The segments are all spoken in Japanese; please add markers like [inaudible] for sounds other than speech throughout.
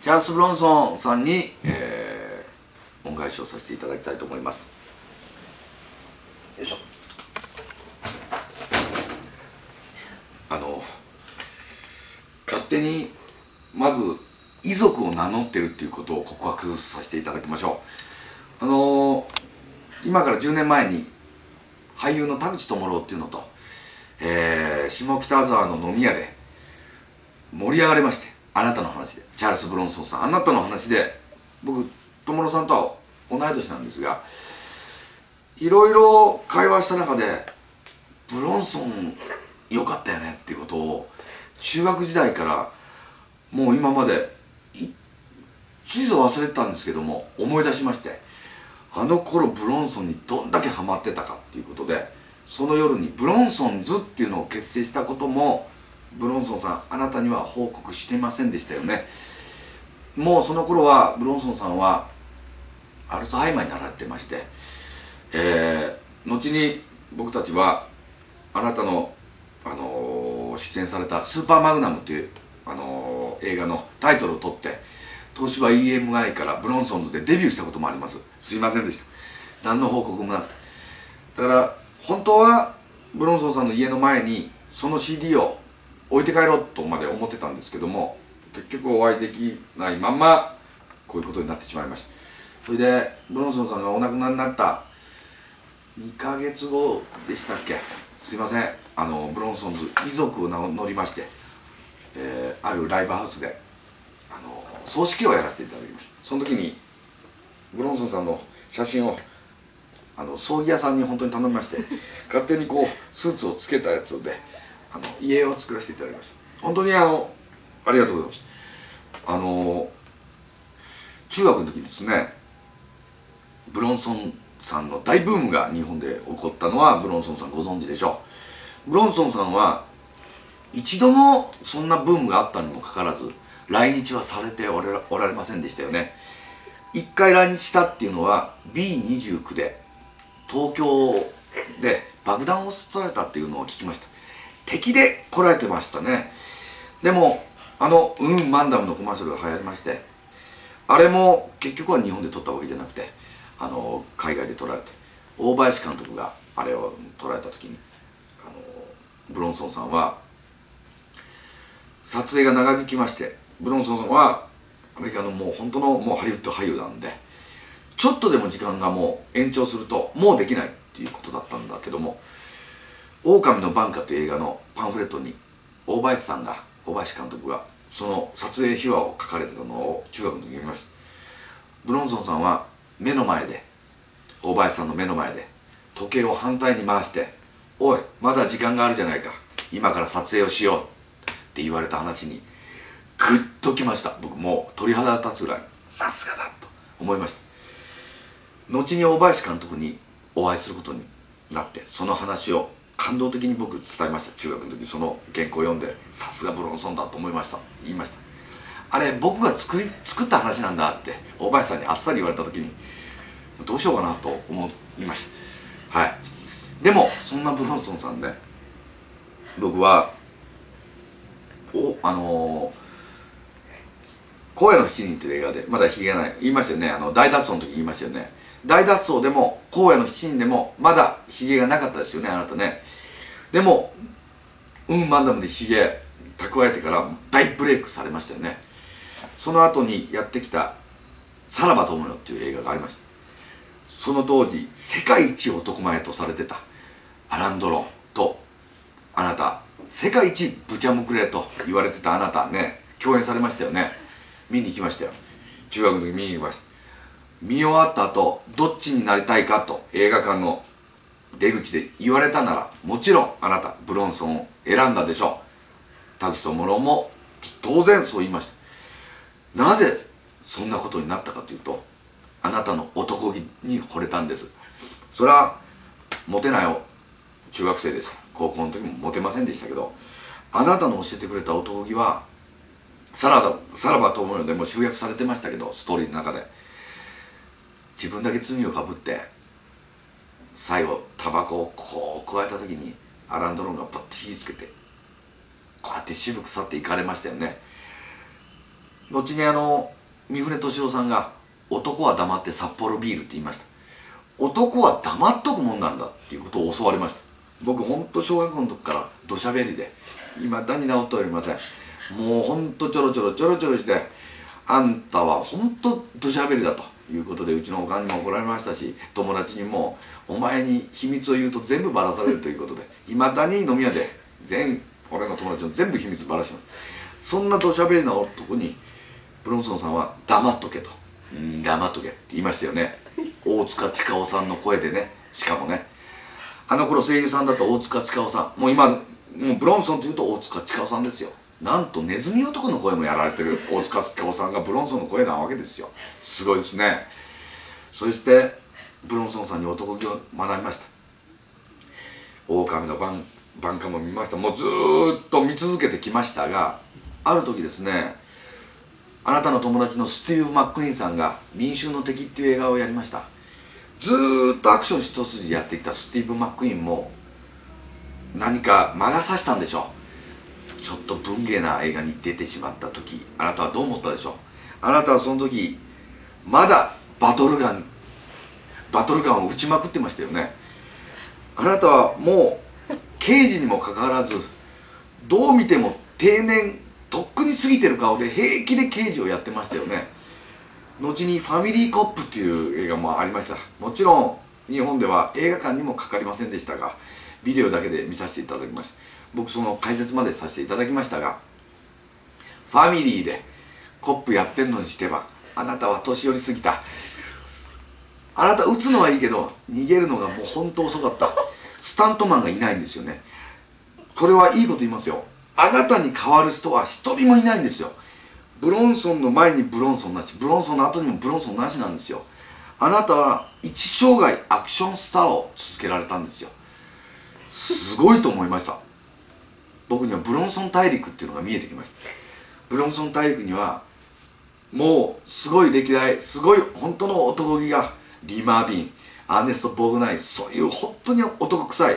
チャールス・ブロンソンさんに、えー、恩返しをさせていただきたいと思います。よいしょ。あの勝手にまず遺族を名乗ってるっていうことを告白させていただきましょう。あの今から10年前に俳優の田口智郎っていうのと、えー、下北沢の飲み屋で盛り上がりましてあなたの話でチャールズ・ブロンソンさんあなたの話で僕智郎さんとは同い年なんですがいろいろ会話した中でブロンソン良かったよねっていうことを中学時代からもう今まで地図を忘れてたんですけども思い出しましてあの頃ブロンソンにどんだけハマってたかっていうことでその夜にブロンソンズっていうのを結成したこともブロンソンさんあなたには報告してませんでしたよね。もうその頃はブロンソンさんはアルツハイマーになられてまして、えー、後に僕たちはあなたの、あのー、出演された「スーパーマグナム」という、あのー、映画のタイトルを取って東芝 EMI からブロンソンズでデビューしたこともあります。すいませんでした。何の報告もなくて。だから本当はブロンソンさんの家の前にその CD を置いて帰ろうとまで思ってたんですけども結局お会いできないままこういうことになってしまいました。それでブロンソンさんがお亡くなりになった2ヶ月後でしたっけ？すいません。あのブロンソンズ遺族を乗りまして、えー、あるライブハウスであの葬式をやらせていただきました。その時にブロンソンさんの写真をあの葬儀屋さんに本当に頼みまして勝手にこうスーツをつけたやつであの家を作らせていただきました。本当にあのありがとうございますあの中学の時ですねブロンソンさんの大ブームが日本で起こったのはブロンソンさんご存知でしょう。ブロンソンさんは一度もそんなブームがあったにもかかわらず来日はされておらおられませんでしたよね。一回来日したっていうのは B29 で東京で爆弾をされたっていうのを聞きました敵で来られてましたね。でもあの「うんマンダム」のコマーシャルが流行りましてあれも結局は日本で撮ったわけじゃなくてあの海外で撮られて大林監督があれを撮られた時にあのブロンソンさんは撮影が長引きましてブロンソンさんはアメリカのもう本当のもうハリウッド俳優なんでちょっとでも時間がもう延長するともうできないっていうことだったんだけども「狼の晩夏」という映画のパンフレットに大林さんが大林監督がその撮影秘話を書かれてたのを中学の時に見ましたブロンソンさんは目の前で大林さんの目の前で時計を反対に回して「おいまだ時間があるじゃないか。今から撮影をしよう」って言われた話にグッときました。僕もう鳥肌立つぐらい。さすがだと思いました。後に大林監督にお会いすることになってその話を感動的に僕伝えました。中学の時その原稿を読んでさすがブロンソンだと思いました。言いました。あれ僕が作り作った話なんだって大林さんにあっさり言われた時にどうしようかなと思いました。はい。でもそんなブロンソンさんね僕はおあのー、荒野の七人という映画でまだひげない言いましたよね。あの大脱走の時言いましたよね。大脱走でも荒野の七人でもまだひげがなかったですよねあなたね。でもうんマンダムでひげ蓄えてから大ブレイクされましたよね。その後にやってきた「さらば友よ」っていう映画がありました。その当時世界一男前とされてたアランドロンとあなた世界一ブチャムクレと言われてたあなたね共演されましたよね。見に行きましたよ。中学の時見に行きました。見終わった後どっちになりたいかと映画館の出口で言われたならもちろんあなたブロンソンを選んだでしょ。う田口智郎も当然そう言いましたなぜそんなことになったかというとあなたの男気に惚れたんです。それはモテないよ中学生です。高校の時もモテませんでしたけどあなたの教えてくれた男気はさらばさらばと思うよでも集約されてましたけどストーリーの中で。自分だけ罪をかぶって最後タバコをこう加えた時にアラン・ドロンがパッと火つけてこうやって渋く去っていかれましたよね。後にあの三船敏郎さんが「男は黙って札幌ビール」って言いました。男は黙っとくもんなんだっていうことを教わりました。僕ほんと小学校の時から土砂降りでいまだに治っておりません。もうほんとちょろちょろちょろちょろしてあんたはほんと土砂降りだと。いうことでうちのおかんにも怒られましたし友達にもお前に秘密を言うと全部ばらされるということでいまだに飲み屋で全俺の友達の全部秘密ばらします。そんな土砂降りな男にブロンソンさんは「黙っとけ」と「うん黙っとけ」って言いましたよね。大塚千佳夫さんの声でねしかもね。あの頃声優さんだと大塚千佳夫さん。もう今もうブロンソンというと大塚千佳夫さんですよ。なんとネズミ男の声もやられてる大塚千佳夫さんがブロンソンの声なわけですよ。すごいですね。そしてブロンソンさんに男気を学びました。狼の晩晩夏も見ました。もうずっと見続けてきましたがある時ですねあなたの友達のスティーブ・マックイーンさんが「民衆の敵」っていう映画をやりました。ずっとアクション一筋やってきたスティーブ・マックイーンも何か魔が差したんでしょう。ちょっと文芸な映画に出てしまった時あなたはどう思ったでしょう？あなたはその時まだバトルガンバトルガンを撃ちまくってましたよね。あなたはもう刑事にもかかわらずどう見ても定年とっくに過ぎてる顔で平気で刑事をやってましたよね。後に「ファミリーコップ」っていう映画もありました。もちろん日本では映画館にもかかりませんでしたがビデオだけで見させていただきました。僕その解説までさせていただきましたがファミリーでコップやってんのにしてはあなたは年寄りすぎた。あなた撃つのはいいけど逃げるのがもう本当遅かった。スタントマンがいないんですよね。これはいいこと言いますよ。あなたに代わる人は一人もいないんですよ。ブロンソンの前にブロンソンなし。ブロンソンの後にもブロンソンなしなんですよ。あなたは一生涯アクションスターを続けられたんですよ。すごいと思いました。僕にはブロンソン大陸っていうのが見えてきました。ブロンソン大陸にはもうすごい歴代すごい本当の男気がリー・マービンアーネスト・ボーグナイそういう本当に男臭い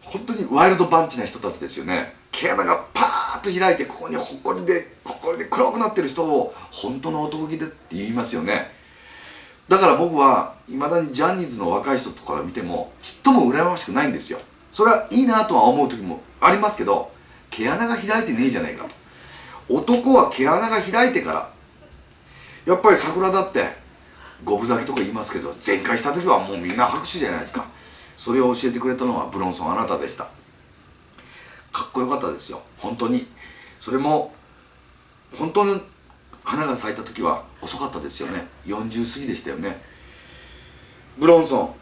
本当にワイルドパンチな人たちですよね。毛穴がパーッと開いてここにほこりでほこりで黒くなってる人を本当の男気でって言いますよね。だから僕はいまだにジャニーズの若い人とか見てもちっとも羨ましくないんですよ。それはいいなとは思う時もありますけど毛穴が開いてねえじゃないかと。男は毛穴が開いてからやっぱり桜だって五分咲きとか言いますけど全開した時はもうみんな拍手じゃないですか。それを教えてくれたのはブロンソンあなたでした。かっこよかったですよ。本当に。それも本当に花が咲いた時は遅かったですよね。40過ぎでしたよね。ブロンソン。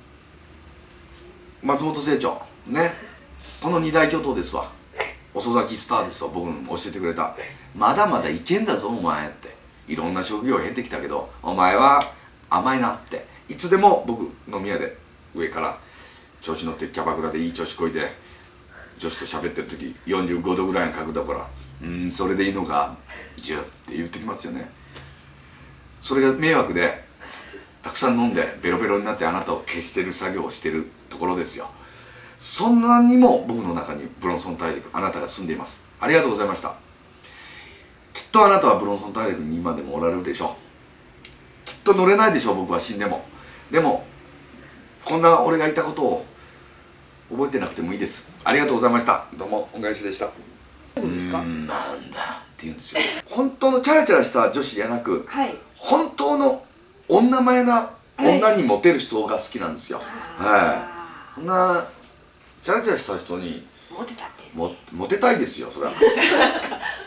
松本清張。ね。この二大巨頭ですわ。遅咲きスターですわ。僕に教えてくれた。まだまだいけんだぞお前って。いろんな職業を経てきたけどお前は甘いなって。いつでも僕飲み屋で上から調子乗ってキャバクラでいい調子こいで女子と喋ってる時45度ぐらいの角度から「うんそれでいいのか。ジュ」って言ってきますよね。それが迷惑でたくさん飲んでベロベロになってあなたを消してる作業をしてるところですよ。そんなにも僕の中にブロンソン大陸あなたが住んでいます。ありがとうございました。きっとあなたはブロンソン大陸に今でもおられるでしょう。きっと乗れないでしょう僕は死んでも。でもこんな俺がいたことを覚えてなくてもいいです。ありがとうございました。どうも恩返しでした。うーんなんだって言うんですよ。本当のチャラチャラした女子じゃなくはい。本当の女前な女にモテる人が好きなんですよ。はい。そんなチャラチャラした人にモテたいですよそれは [laughs]